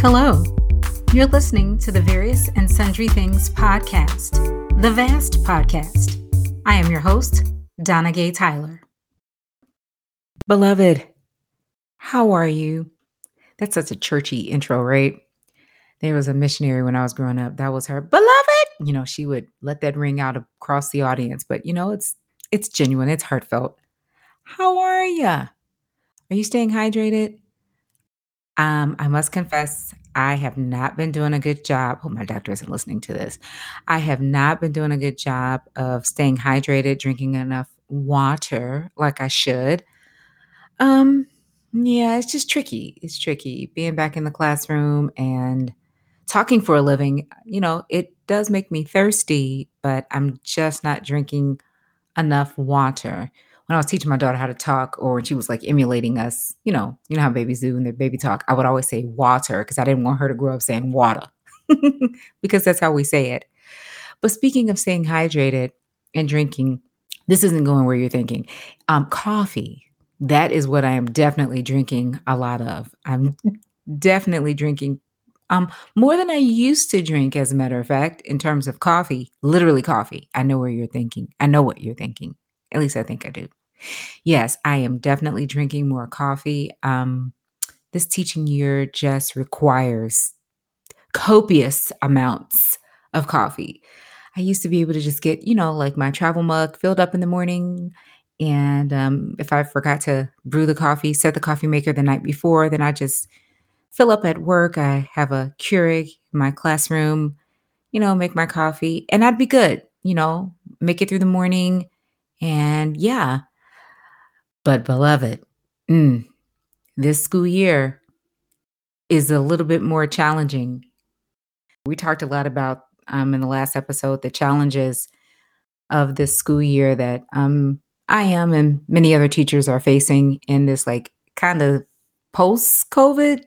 Hello. You're listening to the Various and Sundry Things podcast, the VAST podcast. I am your host, Donna Gay Tyler. Beloved, how are you? That's such a churchy intro, right? There was a missionary when I was growing up. That was her beloved. You know, she would let that ring out across the audience, but you know, it's it's genuine, it's heartfelt. How are you? Are you staying hydrated? Um, I must confess, I have not been doing a good job. Hope my doctor isn't listening to this. I have not been doing a good job of staying hydrated, drinking enough water like I should. Um, yeah, it's just tricky. It's tricky being back in the classroom and talking for a living. You know, it does make me thirsty, but I'm just not drinking enough water. When I was teaching my daughter how to talk, or when she was like emulating us, you know, you know how babies do in their baby talk, I would always say water because I didn't want her to grow up saying water because that's how we say it. But speaking of staying hydrated and drinking, this isn't going where you're thinking. Um, coffee, that is what I am definitely drinking a lot of. I'm definitely drinking um more than I used to drink, as a matter of fact, in terms of coffee, literally coffee. I know where you're thinking. I know what you're thinking. At least I think I do. Yes, I am definitely drinking more coffee. Um, this teaching year just requires copious amounts of coffee. I used to be able to just get, you know, like my travel mug filled up in the morning. And um, if I forgot to brew the coffee, set the coffee maker the night before, then I just fill up at work. I have a Keurig in my classroom, you know, make my coffee, and I'd be good, you know, make it through the morning. And yeah, but beloved, mm, this school year is a little bit more challenging. We talked a lot about um, in the last episode the challenges of this school year that um, I am and many other teachers are facing in this like kind of post COVID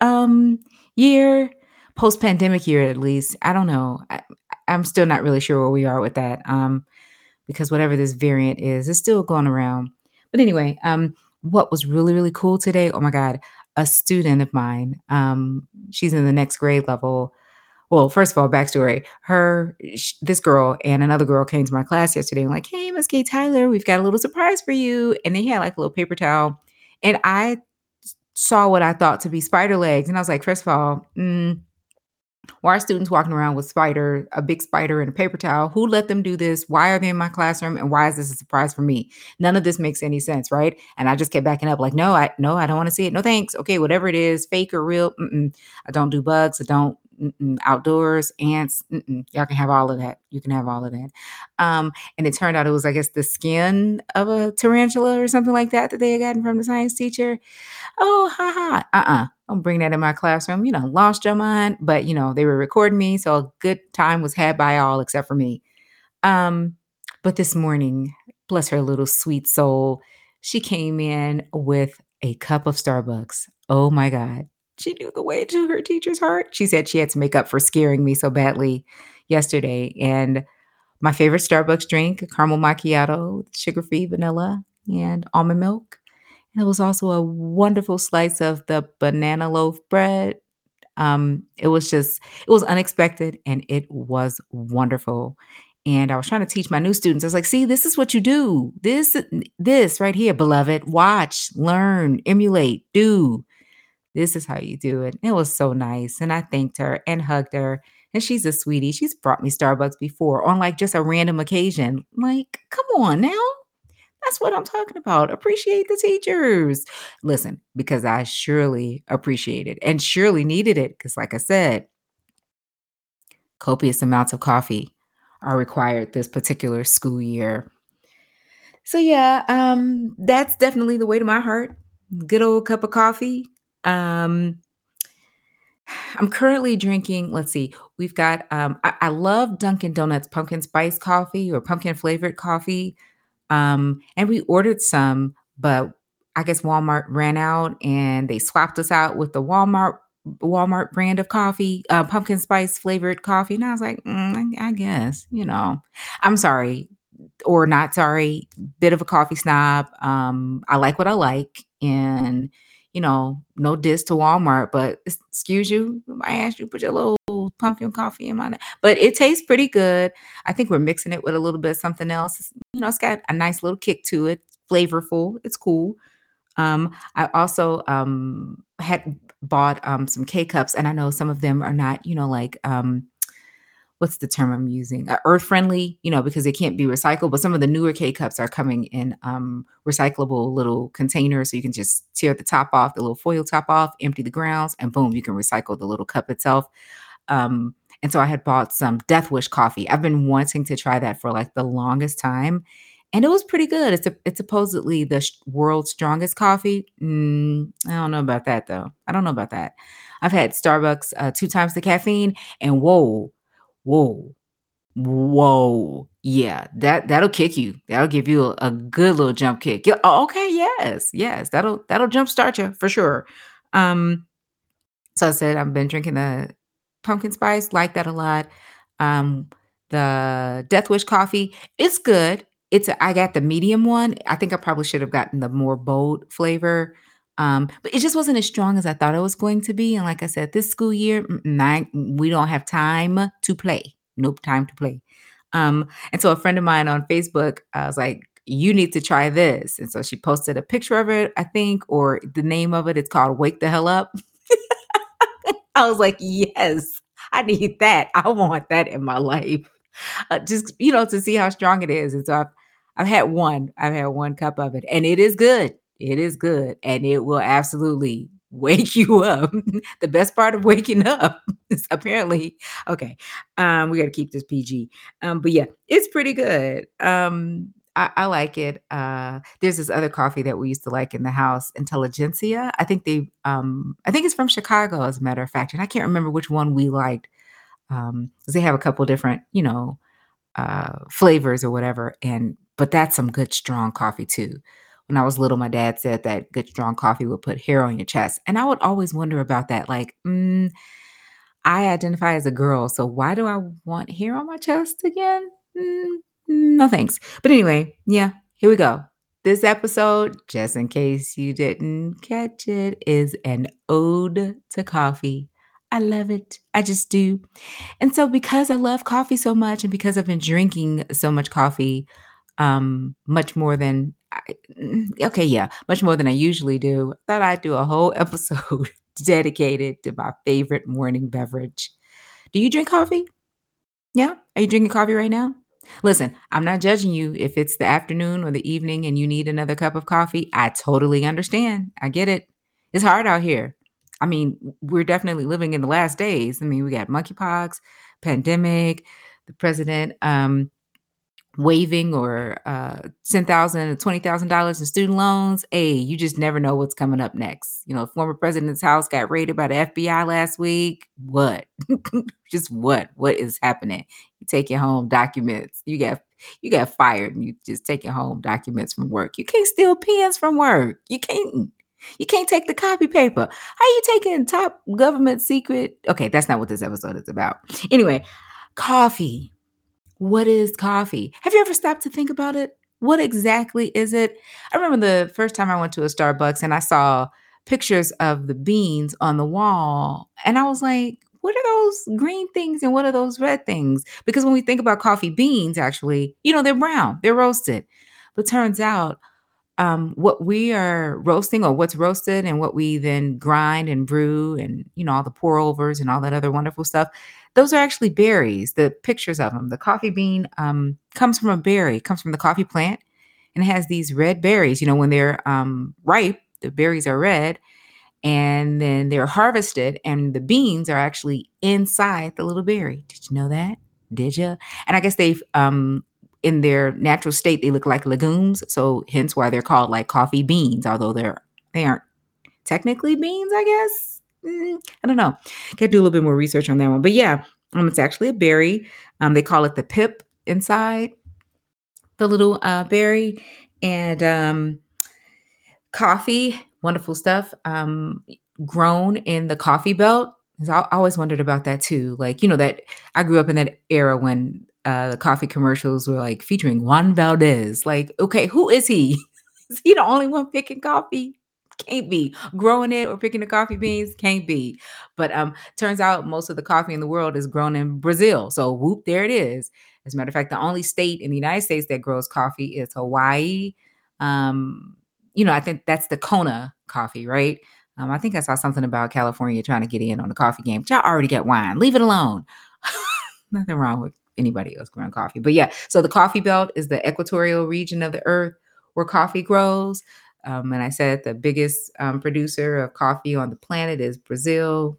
um, year, post pandemic year at least. I don't know. I, I'm still not really sure where we are with that um, because whatever this variant is, it's still going around. But anyway, um, what was really, really cool today, oh my God, a student of mine, um, she's in the next grade level. Well, first of all, backstory. Her, sh- this girl and another girl came to my class yesterday and like, hey, Miss Kay Tyler, we've got a little surprise for you. And they had like a little paper towel. And I saw what I thought to be spider legs. And I was like, first of all, mm, why are students walking around with spider, a big spider and a paper towel? Who let them do this? Why are they in my classroom? And why is this a surprise for me? None of this makes any sense, right? And I just kept backing up, like, no, I no, I don't want to see it. No, thanks. Okay, whatever it is, fake or real. I don't do bugs. I don't mm-mm. outdoors, ants. Mm-mm. Y'all can have all of that. You can have all of that. Um, and it turned out it was, I guess, the skin of a tarantula or something like that that they had gotten from the science teacher. Oh, ha ha. Uh-uh. Don't bring that in my classroom. You know, lost your mind. But you know, they were recording me, so a good time was had by all except for me. Um, but this morning, bless her little sweet soul, she came in with a cup of Starbucks. Oh my God. She knew the way to her teacher's heart. She said she had to make up for scaring me so badly yesterday. And my favorite Starbucks drink, caramel macchiato, sugar free vanilla, and almond milk. And it was also a wonderful slice of the banana loaf bread. Um, it was just, it was unexpected and it was wonderful. And I was trying to teach my new students. I was like, see, this is what you do. This, this right here, beloved. Watch, learn, emulate, do. This is how you do it. It was so nice. And I thanked her and hugged her. And she's a sweetie. She's brought me Starbucks before on like just a random occasion. Like, come on now. That's what I'm talking about. Appreciate the teachers. Listen, because I surely appreciate it and surely needed it. Because, like I said, copious amounts of coffee are required this particular school year. So yeah, um, that's definitely the way to my heart. Good old cup of coffee. Um, I'm currently drinking, let's see, we've got um I, I love Dunkin' Donuts pumpkin spice coffee or pumpkin flavored coffee. Um, and we ordered some, but I guess Walmart ran out and they swapped us out with the Walmart Walmart brand of coffee, uh, pumpkin spice flavored coffee. And I was like, mm, I, I guess, you know, I'm sorry or not sorry, bit of a coffee snob. Um, I like what I like. And, you know, no diss to Walmart, but excuse you, I asked you put your little pumpkin coffee in my but it tastes pretty good. I think we're mixing it with a little bit of something else. You know, it's got a nice little kick to it, flavorful. It's cool. Um, I also um had bought um some K cups, and I know some of them are not, you know, like um what's the term I'm using? Uh, earth friendly, you know, because they can't be recycled. But some of the newer K cups are coming in um, recyclable little containers, so you can just tear the top off, the little foil top off, empty the grounds, and boom, you can recycle the little cup itself. Um, and so I had bought some Death Wish coffee. I've been wanting to try that for like the longest time, and it was pretty good. It's a, it's supposedly the sh- world's strongest coffee. Mm, I don't know about that though. I don't know about that. I've had Starbucks uh, two times the caffeine, and whoa, Whoa. Whoa. Yeah, that that'll kick you. That'll give you a, a good little jump kick. Oh, okay, yes, yes. That'll that'll jumpstart you for sure. Um, so I said I've been drinking the pumpkin spice, like that a lot. Um, the Death Wish coffee, it's good. It's a, I got the medium one. I think I probably should have gotten the more bold flavor. Um, but it just wasn't as strong as I thought it was going to be. And like I said, this school year, mm-mm, I- we don't have time to play. Nope, time to play. Um, and so a friend of mine on Facebook, I was like, you need to try this. And so she posted a picture of it, I think, or the name of it. It's called Wake the Hell Up. I was like, yes, I need that. I want that in my life. Uh, just, you know, to see how strong it is. And so I've, I've had one, I've had one cup of it, and it is good. It is good, and it will absolutely wake you up. The best part of waking up is apparently okay, um, we gotta keep this PG. Um, but yeah, it's pretty good. Um, I, I like it. Uh, there's this other coffee that we used to like in the house, Intelligentsia. I think they, um, I think it's from Chicago, as a matter of fact, and I can't remember which one we liked. Um, they have a couple different, you know, uh, flavors or whatever. And but that's some good strong coffee too. When I was little, my dad said that good strong coffee would put hair on your chest, and I would always wonder about that. Like, mm, I identify as a girl, so why do I want hair on my chest again? Mm, no thanks. But anyway, yeah, here we go. This episode, just in case you didn't catch it, is an ode to coffee. I love it. I just do. And so because I love coffee so much and because I've been drinking so much coffee, um, much more than okay, yeah, much more than I usually do, thought I'd do a whole episode dedicated to my favorite morning beverage. Do you drink coffee? Yeah? Are you drinking coffee right now? Listen, I'm not judging you if it's the afternoon or the evening and you need another cup of coffee. I totally understand. I get it. It's hard out here. I mean, we're definitely living in the last days. I mean, we got monkeypox, pandemic, the president um waiving or uh ten thousand twenty thousand dollars in student loans. Hey, you just never know what's coming up next. You know, former president's house got raided by the FBI last week. What? just what? What is happening? You take your home documents. You got you got fired and you just take your home documents from work. You can't steal pens from work. You can't. You can't take the copy paper. How are you taking top government secret? Okay, that's not what this episode is about. Anyway, coffee. What is coffee? Have you ever stopped to think about it? What exactly is it? I remember the first time I went to a Starbucks and I saw pictures of the beans on the wall, and I was like, what are those green things and what are those red things? Because when we think about coffee beans, actually, you know, they're brown, they're roasted. But turns out um, what we are roasting or what's roasted and what we then grind and brew and you know all the pour overs and all that other wonderful stuff those are actually berries the pictures of them the coffee bean um, comes from a berry comes from the coffee plant and has these red berries you know when they're um, ripe the berries are red and then they're harvested and the beans are actually inside the little berry. Did you know that? Did you and i guess they've um in their natural state they look like legumes so hence why they're called like coffee beans although they're they aren't technically beans i guess Mm, i don't know gotta do a little bit more research on that one but yeah um it's actually a berry um they call it the pip inside the little uh berry and um coffee wonderful stuff um grown in the coffee belt. I I always wondered about that too like you know that i grew up in that era when uh, the coffee commercials were like featuring Juan Valdez. Like, okay, who is he? is he the only one picking coffee? Can't be growing it or picking the coffee beans. Can't be. But um, turns out most of the coffee in the world is grown in Brazil. So whoop, there it is. As a matter of fact, the only state in the United States that grows coffee is Hawaii. Um, you know, I think that's the Kona coffee, right? Um, I think I saw something about California trying to get in on the coffee game, which I already get wine. Leave it alone. Nothing wrong with anybody else growing coffee. But yeah, so the coffee belt is the equatorial region of the earth where coffee grows. Um, and I said the biggest um, producer of coffee on the planet is Brazil.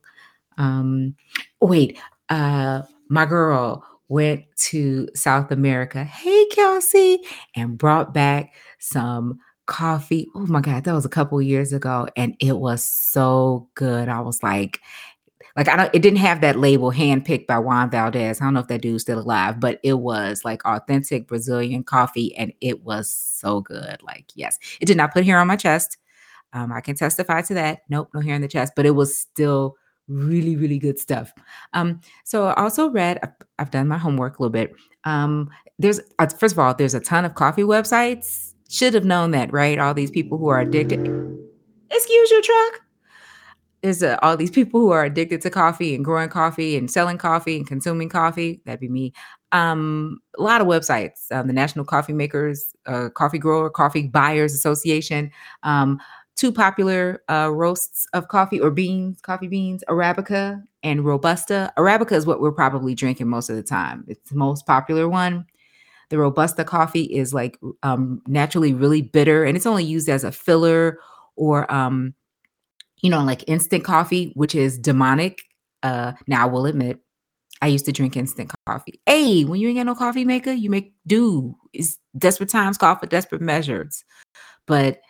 Um, wait, uh, my girl went to South America. Hey, Kelsey, and brought back some coffee. Oh my God, that was a couple years ago, and it was so good. I was like, like I don't it didn't have that label handpicked by Juan Valdez. I don't know if that dude's still alive, but it was like authentic Brazilian coffee and it was so good. Like, yes, it did not put hair on my chest. Um, I can testify to that. Nope, no hair in the chest, but it was still really, really good stuff. Um, so I also read, I've, I've done my homework a little bit. Um, there's uh, first of all, there's a ton of coffee websites. Should have known that, right? All these people who are addicted. Excuse your truck there's uh, all these people who are addicted to coffee and growing coffee and selling coffee and consuming coffee. That'd be me. Um, a lot of websites, um, the National Coffee Makers, uh, Coffee Grower, Coffee Buyers Association. Um, two popular uh, roasts of coffee or beans, coffee beans, Arabica and Robusta. Arabica is what we're probably drinking most of the time. It's the most popular one. The Robusta coffee is like um, naturally really bitter and it's only used as a filler or um, you know, like instant coffee, which is demonic. Uh, now I will admit, I used to drink instant coffee. Hey, when you ain't got no coffee maker, you make do. Is desperate times call for desperate measures. But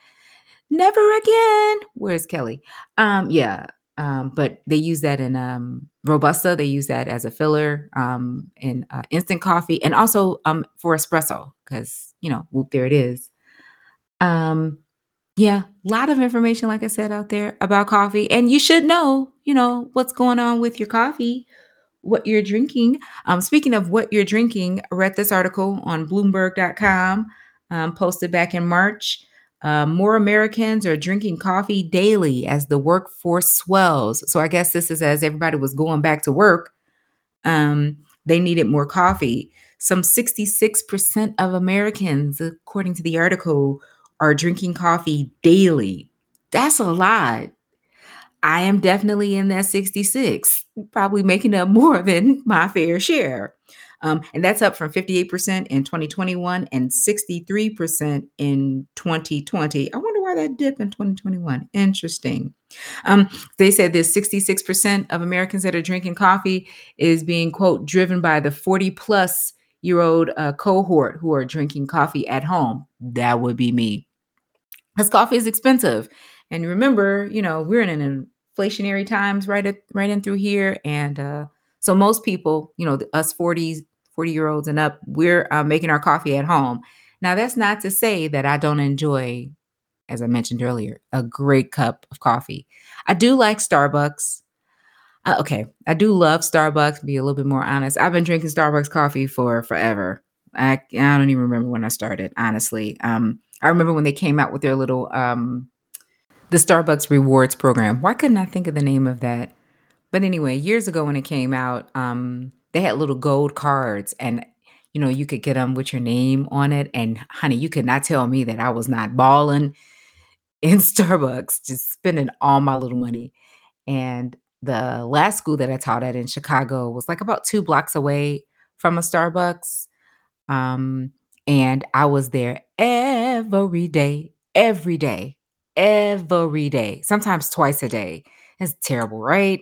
never again. Where's Kelly? Um, yeah. Um, but they use that in um Robusta. They use that as a filler um in uh, instant coffee and also um for espresso because you know, whoop, there it is. Um, yeah, a lot of information, like I said, out there about coffee. And you should know, you know, what's going on with your coffee, what you're drinking. Um, speaking of what you're drinking, I read this article on Bloomberg.com, um, posted back in March. Uh, more Americans are drinking coffee daily as the workforce swells. So I guess this is as everybody was going back to work. Um, they needed more coffee. Some 66% of Americans, according to the article, are drinking coffee daily. That's a lot. I am definitely in that 66, probably making up more than my fair share. Um, and that's up from 58% in 2021 and 63% in 2020. I wonder why that dip in 2021. Interesting. Um, they said there's 66% of Americans that are drinking coffee is being, quote, driven by the 40 plus year old uh, cohort who are drinking coffee at home. That would be me. Because coffee is expensive. And remember, you know, we're in an inflationary times right at, right in through here. And uh, so most people, you know, us 40s, 40 year olds and up, we're uh, making our coffee at home. Now, that's not to say that I don't enjoy, as I mentioned earlier, a great cup of coffee. I do like Starbucks. Uh, okay, I do love Starbucks. Be a little bit more honest. I've been drinking Starbucks coffee for forever. I, I don't even remember when I started, honestly. Um, I remember when they came out with their little um, the Starbucks rewards program. Why couldn't I think of the name of that? But anyway, years ago when it came out, um, they had little gold cards, and you know you could get them with your name on it. And honey, you could not tell me that I was not balling in Starbucks, just spending all my little money. And the last school that I taught at in Chicago was like about two blocks away from a Starbucks. Um, and I was there every day, every day, every day, sometimes twice a day. It's terrible, right?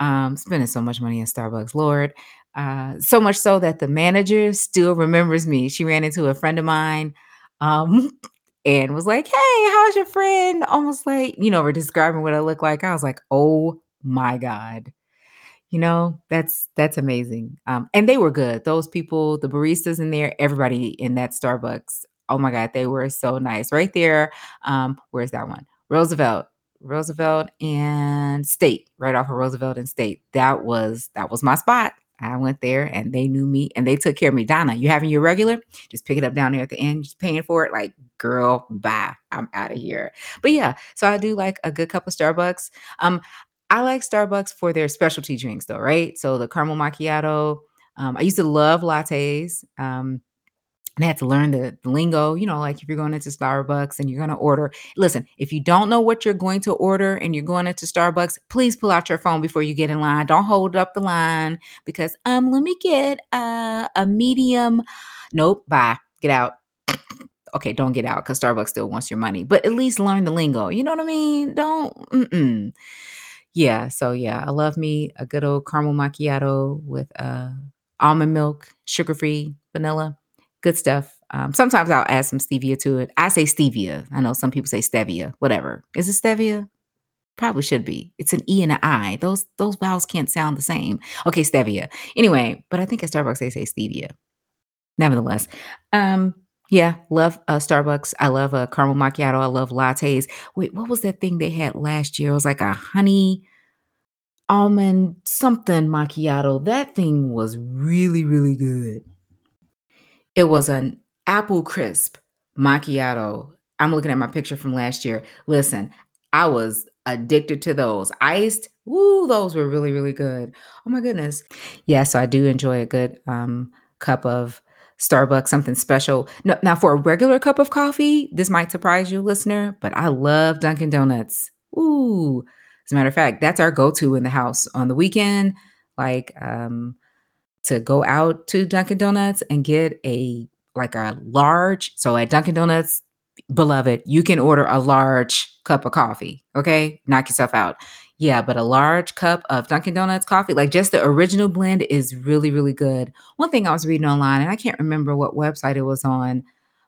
Um, spending so much money in Starbucks, Lord. Uh, so much so that the manager still remembers me. She ran into a friend of mine um, and was like, Hey, how's your friend? Almost like, you know, we're describing what I look like. I was like, Oh my God. You know, that's that's amazing. Um, and they were good. Those people, the baristas in there, everybody in that Starbucks. Oh my God, they were so nice. Right there. Um, where's that one? Roosevelt. Roosevelt and State, right off of Roosevelt and State. That was that was my spot. I went there and they knew me and they took care of me. Donna, you having your regular? Just pick it up down there at the end, just paying for it. Like, girl, bye. I'm out of here. But yeah, so I do like a good cup of Starbucks. Um, I like Starbucks for their specialty drinks though, right? So the caramel macchiato. Um, I used to love lattes. Um, and I had to learn the, the lingo, you know, like if you're going into Starbucks and you're going to order. Listen, if you don't know what you're going to order and you're going into Starbucks, please pull out your phone before you get in line. Don't hold up the line because um, let me get a, a medium. Nope, bye. Get out. Okay, don't get out because Starbucks still wants your money, but at least learn the lingo. You know what I mean? Don't. Mm-mm. Yeah, so yeah, I love me a good old caramel macchiato with uh, almond milk, sugar free, vanilla Good stuff. Um, sometimes I'll add some stevia to it. I say stevia. I know some people say stevia, whatever. Is it stevia? Probably should be. It's an E and an I. Those those vowels can't sound the same. Okay, stevia. Anyway, but I think at Starbucks they say stevia. Nevertheless, um, yeah, love uh, Starbucks. I love a caramel macchiato. I love lattes. Wait, what was that thing they had last year? It was like a honey almond something macchiato. That thing was really, really good. It was an apple crisp macchiato. I'm looking at my picture from last year. Listen, I was addicted to those. Iced, ooh, those were really, really good. Oh my goodness. Yeah, so I do enjoy a good um, cup of Starbucks, something special. No, now, for a regular cup of coffee, this might surprise you, listener, but I love Dunkin' Donuts. Ooh. As a matter of fact, that's our go-to in the house on the weekend. Like, um, to go out to Dunkin' Donuts and get a like a large. So at Dunkin' Donuts, beloved, you can order a large cup of coffee. Okay, knock yourself out. Yeah, but a large cup of Dunkin' Donuts coffee, like just the original blend, is really, really good. One thing I was reading online, and I can't remember what website it was on,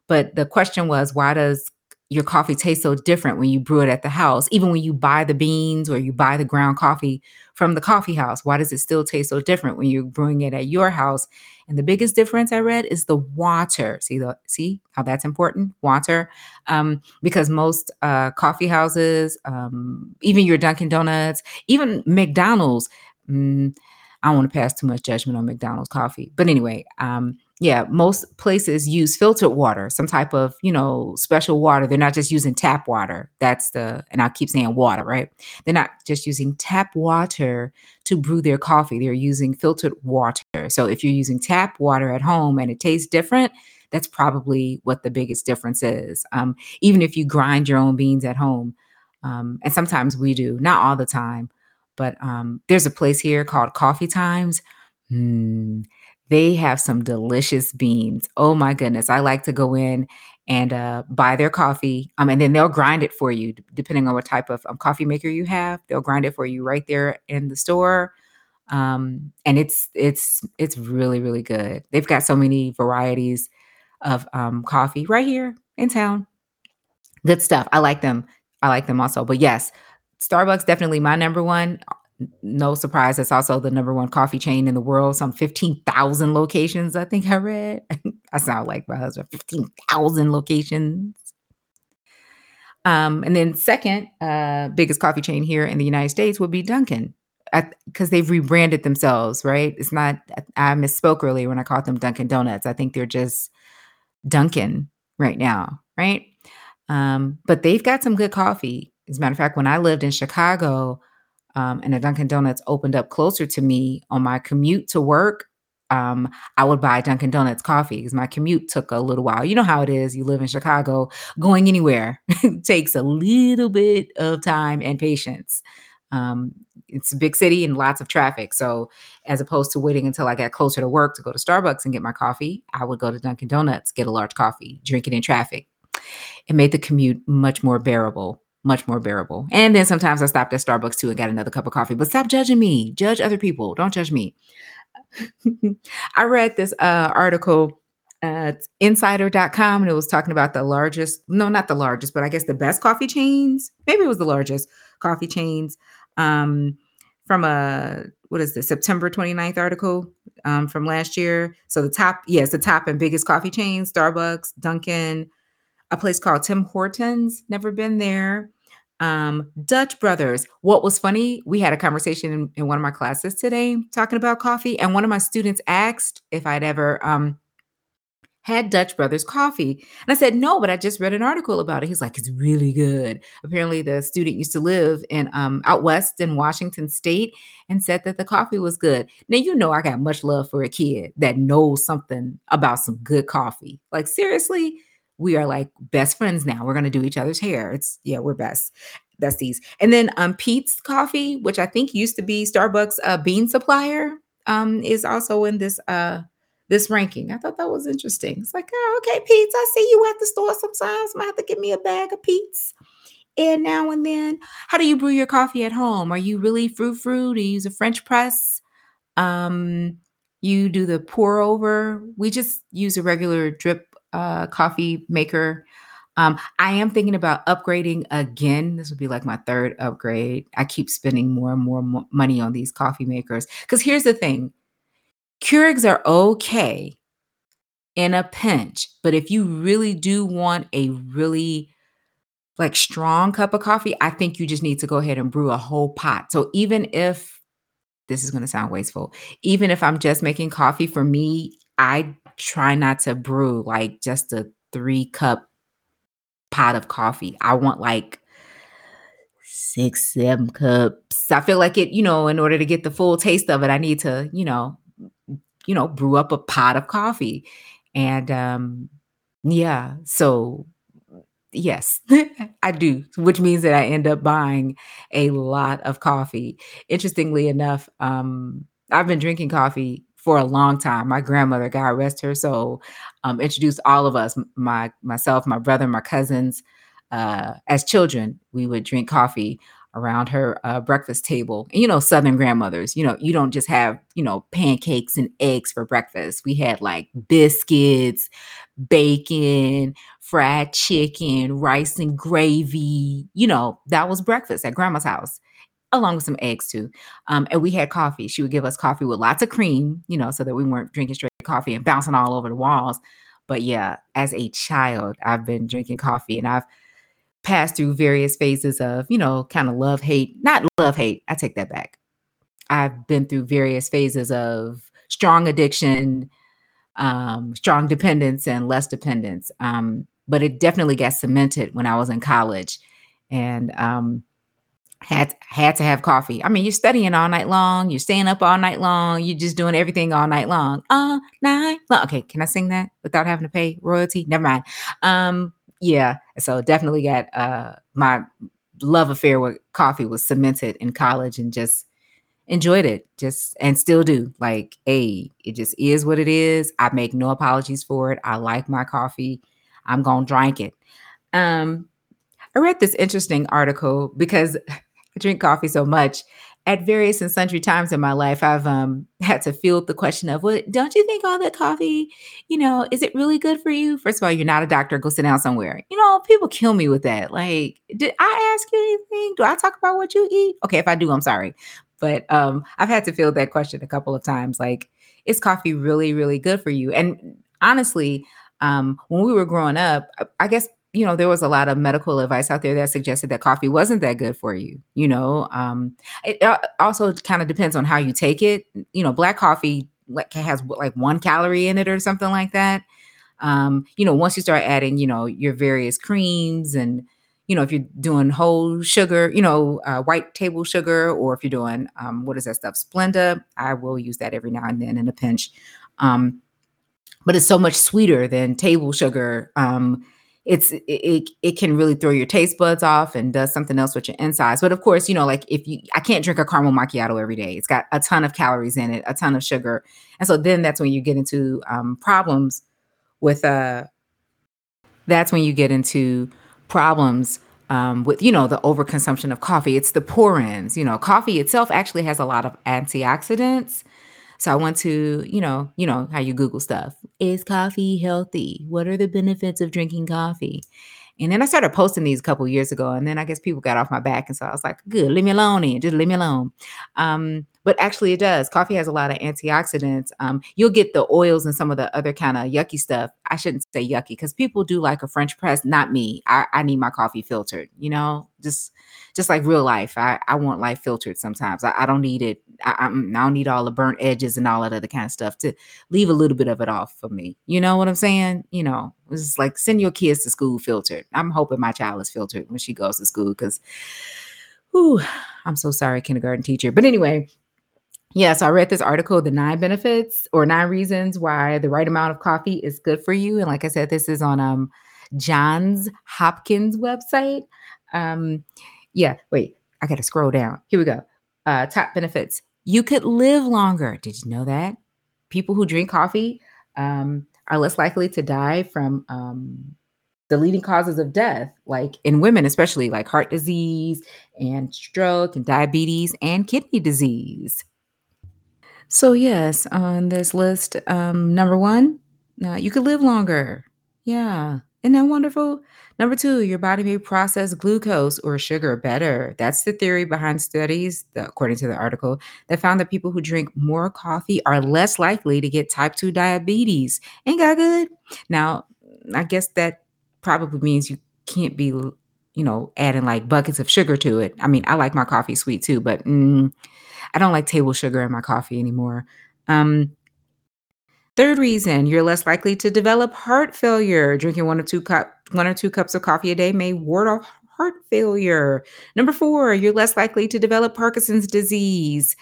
but the question was, why does your coffee tastes so different when you brew it at the house, even when you buy the beans or you buy the ground coffee from the coffee house. Why does it still taste so different when you're brewing it at your house? And the biggest difference I read is the water. See the see how that's important? Water, um, because most uh, coffee houses, um, even your Dunkin' Donuts, even McDonald's. Mm, I don't want to pass too much judgment on McDonald's coffee, but anyway, um, yeah, most places use filtered water, some type of, you know, special water. They're not just using tap water. That's the, and I keep saying water, right? They're not just using tap water to brew their coffee. They're using filtered water. So if you're using tap water at home and it tastes different, that's probably what the biggest difference is. Um, even if you grind your own beans at home, um, and sometimes we do, not all the time, but um, there's a place here called Coffee Times. Hmm they have some delicious beans. Oh my goodness. I like to go in and uh, buy their coffee. Um, and then they'll grind it for you, depending on what type of um, coffee maker you have. They'll grind it for you right there in the store. Um, and it's it's it's really really good. They've got so many varieties of um, coffee right here in town. Good stuff. I like them. I like them also. But yes, Starbucks definitely my number one no surprise, it's also the number one coffee chain in the world. Some 15,000 locations, I think I read. I sound like my husband, 15,000 locations. Um, and then second, uh, biggest coffee chain here in the United States would be Dunkin', because they've rebranded themselves, right? It's not. I misspoke earlier when I called them Dunkin' Donuts. I think they're just Dunkin' right now, right? Um, but they've got some good coffee. As a matter of fact, when I lived in Chicago, um, and a Dunkin' Donuts opened up closer to me on my commute to work, um, I would buy Dunkin' Donuts coffee because my commute took a little while. You know how it is. You live in Chicago, going anywhere takes a little bit of time and patience. Um, it's a big city and lots of traffic. So, as opposed to waiting until I got closer to work to go to Starbucks and get my coffee, I would go to Dunkin' Donuts, get a large coffee, drink it in traffic. It made the commute much more bearable much more bearable. And then sometimes I stopped at Starbucks too and got another cup of coffee. But stop judging me. Judge other people. Don't judge me. I read this uh, article at insider.com and it was talking about the largest, no, not the largest, but I guess the best coffee chains. Maybe it was the largest coffee chains um, from a, what is this, September 29th article um, from last year. So the top, yes, the top and biggest coffee chains, Starbucks, Dunkin', a place called Tim Hortons. Never been there. Um, Dutch Brothers. What was funny, we had a conversation in, in, one of my classes today talking about coffee, and one of my students asked if I'd ever um, had Dutch Brothers coffee. And I said, "No, but I just read an article about it." He's like, "It's really good." Apparently, the student used to live in um, out west in Washington State and said that the coffee was good. Now you know I got much love for a kid that knows something about some good coffee. Like seriously, we are like best friends now. We're gonna do each other's hair. It's yeah, we're best besties. And then um Peet's Coffee, which I think used to be Starbucks uh, bean supplier, um, is also in this uh this ranking. I thought that was interesting. It's like, oh, okay, Peet's. I see you at the store sometimes. I have to give me a bag of Peet's. And now and then, how do you brew your coffee at home? Are you really frou frou? Do you use a French press? Um, you do the pour over. We just use a regular drip uh, coffee maker. Um, I am thinking about upgrading again. This would be like my third upgrade. I keep spending more and more mo- money on these coffee makers. Because here's the thing Keurigs are okay in a pinch, but if you really do want a really like strong cup of coffee, I think you just need to go ahead and brew a whole pot. So even if this is going to sound wasteful, even if I'm just making coffee for me, I try not to brew like just a 3 cup pot of coffee. I want like 6, 7 cups. I feel like it, you know, in order to get the full taste of it, I need to, you know, you know, brew up a pot of coffee. And um, yeah, so yes, I do, which means that I end up buying a lot of coffee. Interestingly enough, um, I've been drinking coffee for a long time. My grandmother, God rest her soul, um, introduced all of us, my myself, my brother, my cousins, uh, as children. We would drink coffee around her uh, breakfast table. And, you know, Southern grandmothers, you know, you don't just have, you know, pancakes and eggs for breakfast. We had like biscuits, bacon, fried chicken, rice and gravy. You know, that was breakfast at grandma's house. Along with some eggs too. Um, and we had coffee. She would give us coffee with lots of cream, you know, so that we weren't drinking straight coffee and bouncing all over the walls. But yeah, as a child, I've been drinking coffee and I've passed through various phases of, you know, kind of love, hate, not love, hate. I take that back. I've been through various phases of strong addiction, um, strong dependence, and less dependence. Um, but it definitely got cemented when I was in college and um, had had to have coffee. I mean, you're studying all night long, you're staying up all night long, you're just doing everything all night long. All night long. Okay, can I sing that without having to pay royalty? Never mind. Um, yeah, so definitely got uh my love affair with coffee was cemented in college and just enjoyed it just and still do like hey it just is what it is i make no apologies for it i like my coffee i'm gonna drink it um i read this interesting article because drink coffee so much at various and sundry times in my life, I've um, had to field the question of, well, don't you think all that coffee, you know, is it really good for you? First of all, you're not a doctor. Go sit down somewhere. You know, people kill me with that. Like, did I ask you anything? Do I talk about what you eat? Okay, if I do, I'm sorry. But um, I've had to field that question a couple of times. Like, is coffee really, really good for you? And honestly, um, when we were growing up, I guess you know, there was a lot of medical advice out there that suggested that coffee wasn't that good for you. You know, um, it uh, also kind of depends on how you take it. You know, black coffee like has like one calorie in it or something like that. Um, you know, once you start adding, you know, your various creams and you know, if you're doing whole sugar, you know, uh, white table sugar, or if you're doing um, what is that stuff, Splenda, I will use that every now and then in a pinch. Um, but it's so much sweeter than table sugar. Um, it's it, it can really throw your taste buds off and does something else with your insides. But of course, you know, like if you I can't drink a caramel macchiato every day. It's got a ton of calories in it, a ton of sugar. And so then that's when you get into um, problems with uh that's when you get into problems um, with you know the overconsumption of coffee. It's the pour-ins. You know, coffee itself actually has a lot of antioxidants so I went to, you know, you know how you Google stuff. Is coffee healthy? What are the benefits of drinking coffee? And then I started posting these a couple years ago, and then I guess people got off my back, and so I was like, "Good, leave me alone, and just leave me alone." Um, but actually it does. Coffee has a lot of antioxidants. Um, you'll get the oils and some of the other kind of yucky stuff. I shouldn't say yucky because people do like a French press. Not me. I, I need my coffee filtered. You know, just just like real life. I, I want life filtered sometimes. I, I don't need it. I, I, don't need all the burnt edges and all that other kind of stuff to leave a little bit of it off for me. You know what I'm saying? You know, it's like send your kids to school filtered. I'm hoping my child is filtered when she goes to school because, whew, I'm so sorry, kindergarten teacher. But anyway, yeah, so I read this article, the nine benefits or nine reasons why the right amount of coffee is good for you. And like I said, this is on um Johns Hopkins website. Um, yeah, wait, I gotta scroll down. Here we go. Uh, top benefits. You could live longer. Did you know that? People who drink coffee um, are less likely to die from um, the leading causes of death, like in women, especially like heart disease and stroke and diabetes and kidney disease. So, yes, on this list, um, number one, uh, you could live longer. Yeah. Isn't that wonderful? Number two, your body may process glucose or sugar better. That's the theory behind studies, the- according to the article, that found that people who drink more coffee are less likely to get type 2 diabetes. Ain't that good? Now, I guess that probably means you can't be, you know, adding like buckets of sugar to it. I mean, I like my coffee sweet too, but mm, I don't like table sugar in my coffee anymore. Um, third reason, you're less likely to develop heart failure. Drinking one or two cup one or two cups of coffee a day may ward off heart failure. Number four, you're less likely to develop Parkinson's disease.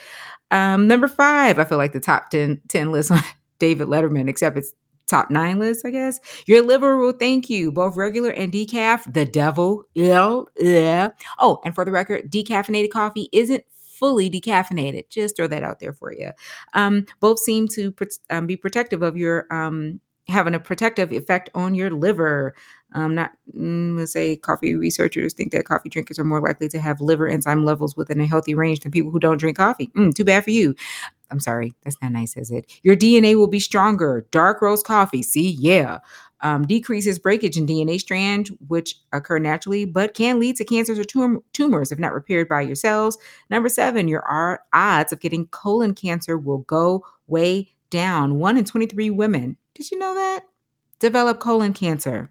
Um, number five, I feel like the top 10, 10 list on David Letterman, except it's top nine list, I guess. Your liver will thank you, both regular and decaf. The devil, yeah, yeah. Oh, and for the record, decaffeinated coffee isn't fully decaffeinated. Just throw that out there for you. Um, both seem to um, be protective of your um, having a protective effect on your liver. Um, not mm, let's say coffee researchers think that coffee drinkers are more likely to have liver enzyme levels within a healthy range than people who don't drink coffee. Mm, too bad for you. I'm sorry, that's not nice, is it? Your DNA will be stronger. Dark roast coffee, see, yeah, um, decreases breakage in DNA strand, which occur naturally, but can lead to cancers or tum- tumors if not repaired by your cells. Number seven, your odds of getting colon cancer will go way down. One in 23 women, did you know that? Develop colon cancer.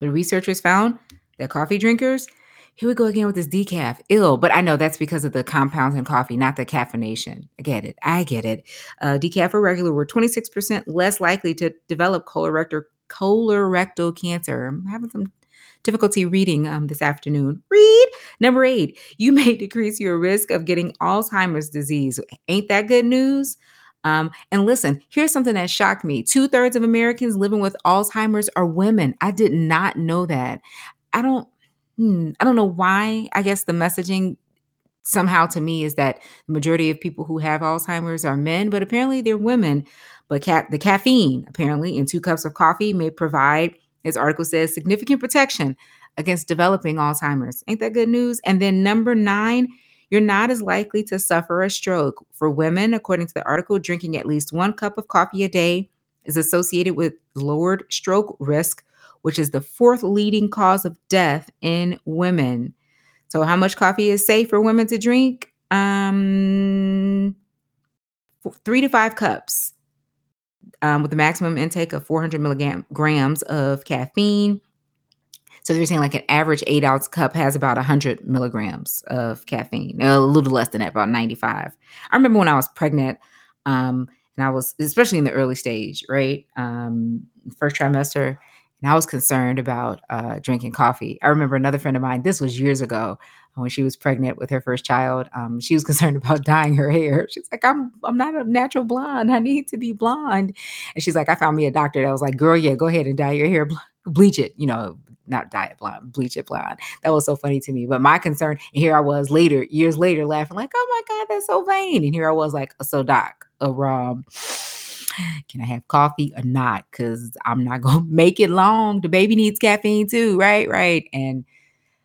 The researchers found that coffee drinkers, here we go again with this decaf, ill, but I know that's because of the compounds in coffee, not the caffeination. I get it. I get it. Uh, decaf or regular were 26% less likely to develop colorectal, colorectal cancer. I'm having some difficulty reading um, this afternoon. Read. Number eight, you may decrease your risk of getting Alzheimer's disease. Ain't that good news? Um, and listen, here's something that shocked me. Two thirds of Americans living with Alzheimer's are women. I did not know that. I don't, hmm, I don't know why. I guess the messaging somehow to me is that the majority of people who have Alzheimer's are men, but apparently they're women. But ca- the caffeine, apparently, in two cups of coffee may provide, as article says, significant protection against developing Alzheimer's. Ain't that good news? And then number nine, you're not as likely to suffer a stroke. For women, according to the article, drinking at least one cup of coffee a day is associated with lowered stroke risk, which is the fourth leading cause of death in women. So, how much coffee is safe for women to drink? Um, three to five cups, um, with a maximum intake of 400 milligrams of caffeine. So they're saying like an average eight ounce cup has about 100 milligrams of caffeine, a little less than that, about 95. I remember when I was pregnant, um, and I was, especially in the early stage, right? Um, first trimester, and I was concerned about uh, drinking coffee. I remember another friend of mine, this was years ago, when she was pregnant with her first child. Um, she was concerned about dyeing her hair. She's like, I'm I'm not a natural blonde. I need to be blonde. And she's like, I found me a doctor that was like, girl, yeah, go ahead and dye your hair, bl- bleach it, you know, not dye it blonde, bleach it blonde. That was so funny to me. But my concern, and here I was later, years later, laughing like, oh my God, that's so vain. And here I was like, so doc, uh, um, can I have coffee or not? Because I'm not gonna make it long. The baby needs caffeine too, right? Right. And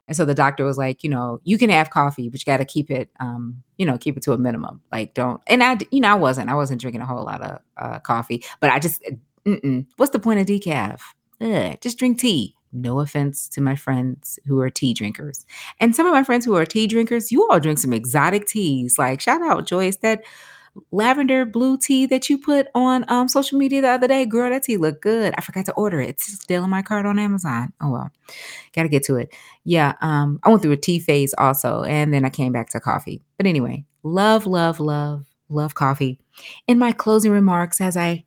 and so the doctor was like, you know, you can have coffee, but you got to keep it, um, you know, keep it to a minimum. Like, don't. And I, you know, I wasn't, I wasn't drinking a whole lot of uh, coffee, but I just, mm-mm. what's the point of decaf? Ugh, just drink tea. No offense to my friends who are tea drinkers. And some of my friends who are tea drinkers, you all drink some exotic teas. Like shout out Joyce, that lavender blue tea that you put on um, social media the other day. Girl, that tea looked good. I forgot to order it. It's still in my cart on Amazon. Oh well. Gotta get to it. Yeah, um, I went through a tea phase also, and then I came back to coffee. But anyway, love, love, love, love coffee. In my closing remarks, as I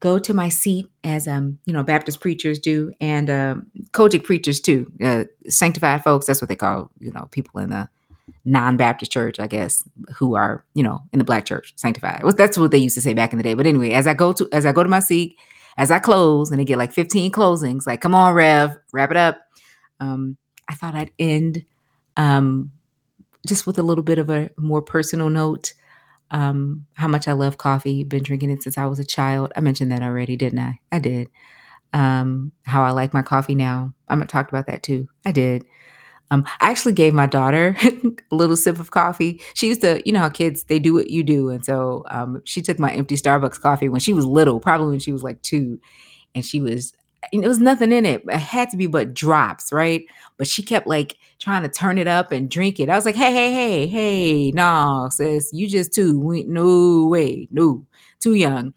go to my seat as um you know baptist preachers do and um COGIC preachers too uh, sanctified folks that's what they call you know people in the non-baptist church i guess who are you know in the black church sanctified that's what they used to say back in the day but anyway as i go to as i go to my seat as i close and they get like 15 closings like come on rev wrap it up um i thought i'd end um just with a little bit of a more personal note um, how much I love coffee. Been drinking it since I was a child. I mentioned that already, didn't I? I did. Um, how I like my coffee now. I'm gonna talk about that too. I did. Um, I actually gave my daughter a little sip of coffee. She used to, you know how kids they do what you do, and so um, she took my empty Starbucks coffee when she was little, probably when she was like two, and she was And it was nothing in it. It had to be but drops, right? But she kept like trying to turn it up and drink it. I was like, hey, hey, hey, hey, no, sis, you just too, we, no way, no, too young.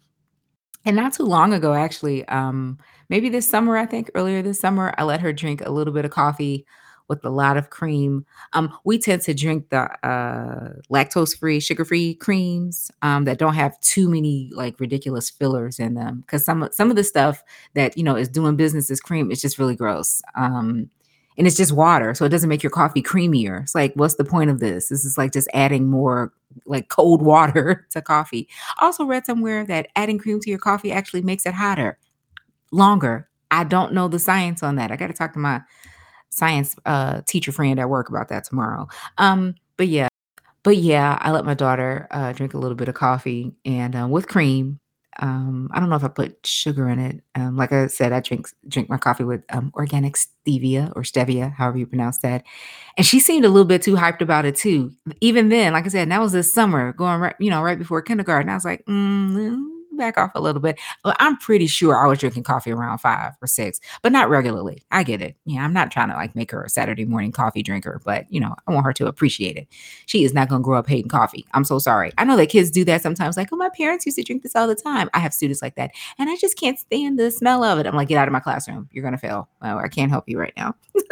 And not too long ago, actually, um, maybe this summer, I think earlier this summer, I let her drink a little bit of coffee with a lot of cream. Um, we tend to drink the uh, lactose-free, sugar-free creams um, that don't have too many like ridiculous fillers in them. Because some some of the stuff that you know is doing business as cream, it's just really gross. Um, and it's just water, so it doesn't make your coffee creamier. It's like, what's the point of this? This is like just adding more like cold water to coffee. Also read somewhere that adding cream to your coffee actually makes it hotter, longer. I don't know the science on that. I got to talk to my science uh, teacher friend at work about that tomorrow. Um, but yeah, but yeah, I let my daughter uh, drink a little bit of coffee and uh, with cream. Um, I don't know if I put sugar in it. Um, like I said, I drink drink my coffee with um, organic stevia or stevia, however you pronounce that. And she seemed a little bit too hyped about it too. Even then, like I said, that was this summer, going right, you know, right before kindergarten. I was like, mm, back off a little bit. I'm pretty sure I was drinking coffee around five or six, but not regularly. I get it. Yeah, I'm not trying to like make her a Saturday morning coffee drinker, but you know, I want her to appreciate it. She is not going to grow up hating coffee. I'm so sorry. I know that kids do that sometimes, like, oh, my parents used to drink this all the time. I have students like that, and I just can't stand the smell of it. I'm like, get out of my classroom. You're going to fail. Well, I can't help you right now.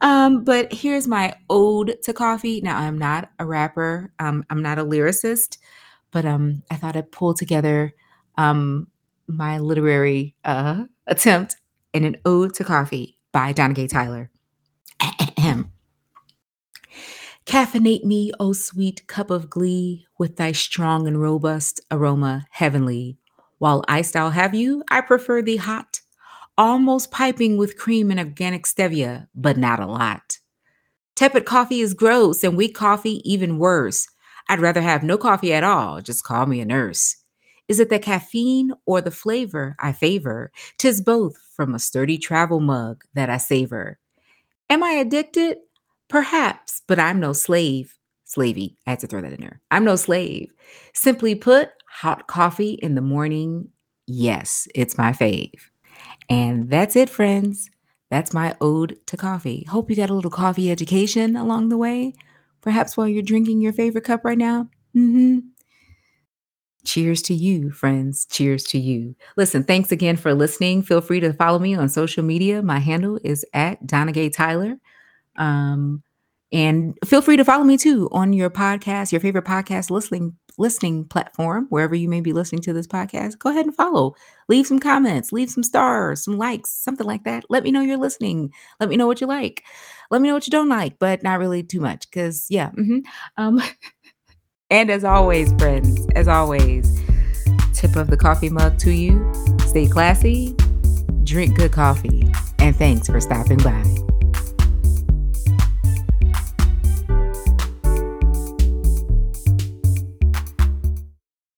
um, but here's my ode to coffee. Now, I'm not a rapper. Um, I'm not a lyricist but um, I thought I'd pull together um, my literary uh, attempt in an ode to coffee by Donna Gay Tyler. Caffeinate me, O sweet cup of glee, with thy strong and robust aroma heavenly. While iced I'll have you, I prefer thee hot, almost piping with cream and organic stevia, but not a lot. Tepid coffee is gross, and weak coffee even worse. I'd rather have no coffee at all. Just call me a nurse. Is it the caffeine or the flavor I favor? Tis both from a sturdy travel mug that I savor. Am I addicted? Perhaps, but I'm no slave. Slavey, I had to throw that in there. I'm no slave. Simply put, hot coffee in the morning. Yes, it's my fave. And that's it, friends. That's my ode to coffee. Hope you got a little coffee education along the way perhaps while you're drinking your favorite cup right now. Mm-hmm. Cheers to you, friends. Cheers to you. Listen, thanks again for listening. Feel free to follow me on social media. My handle is at Donna Gay Tyler. Um, and feel free to follow me too on your podcast, your favorite podcast listening listening platform, wherever you may be listening to this podcast. Go ahead and follow. Leave some comments, leave some stars, some likes, something like that. Let me know you're listening. Let me know what you like. Let me know what you don't like, but not really too much. Cause yeah. Mm-hmm. Um, and as always, friends, as always, tip of the coffee mug to you. Stay classy, drink good coffee, and thanks for stopping by.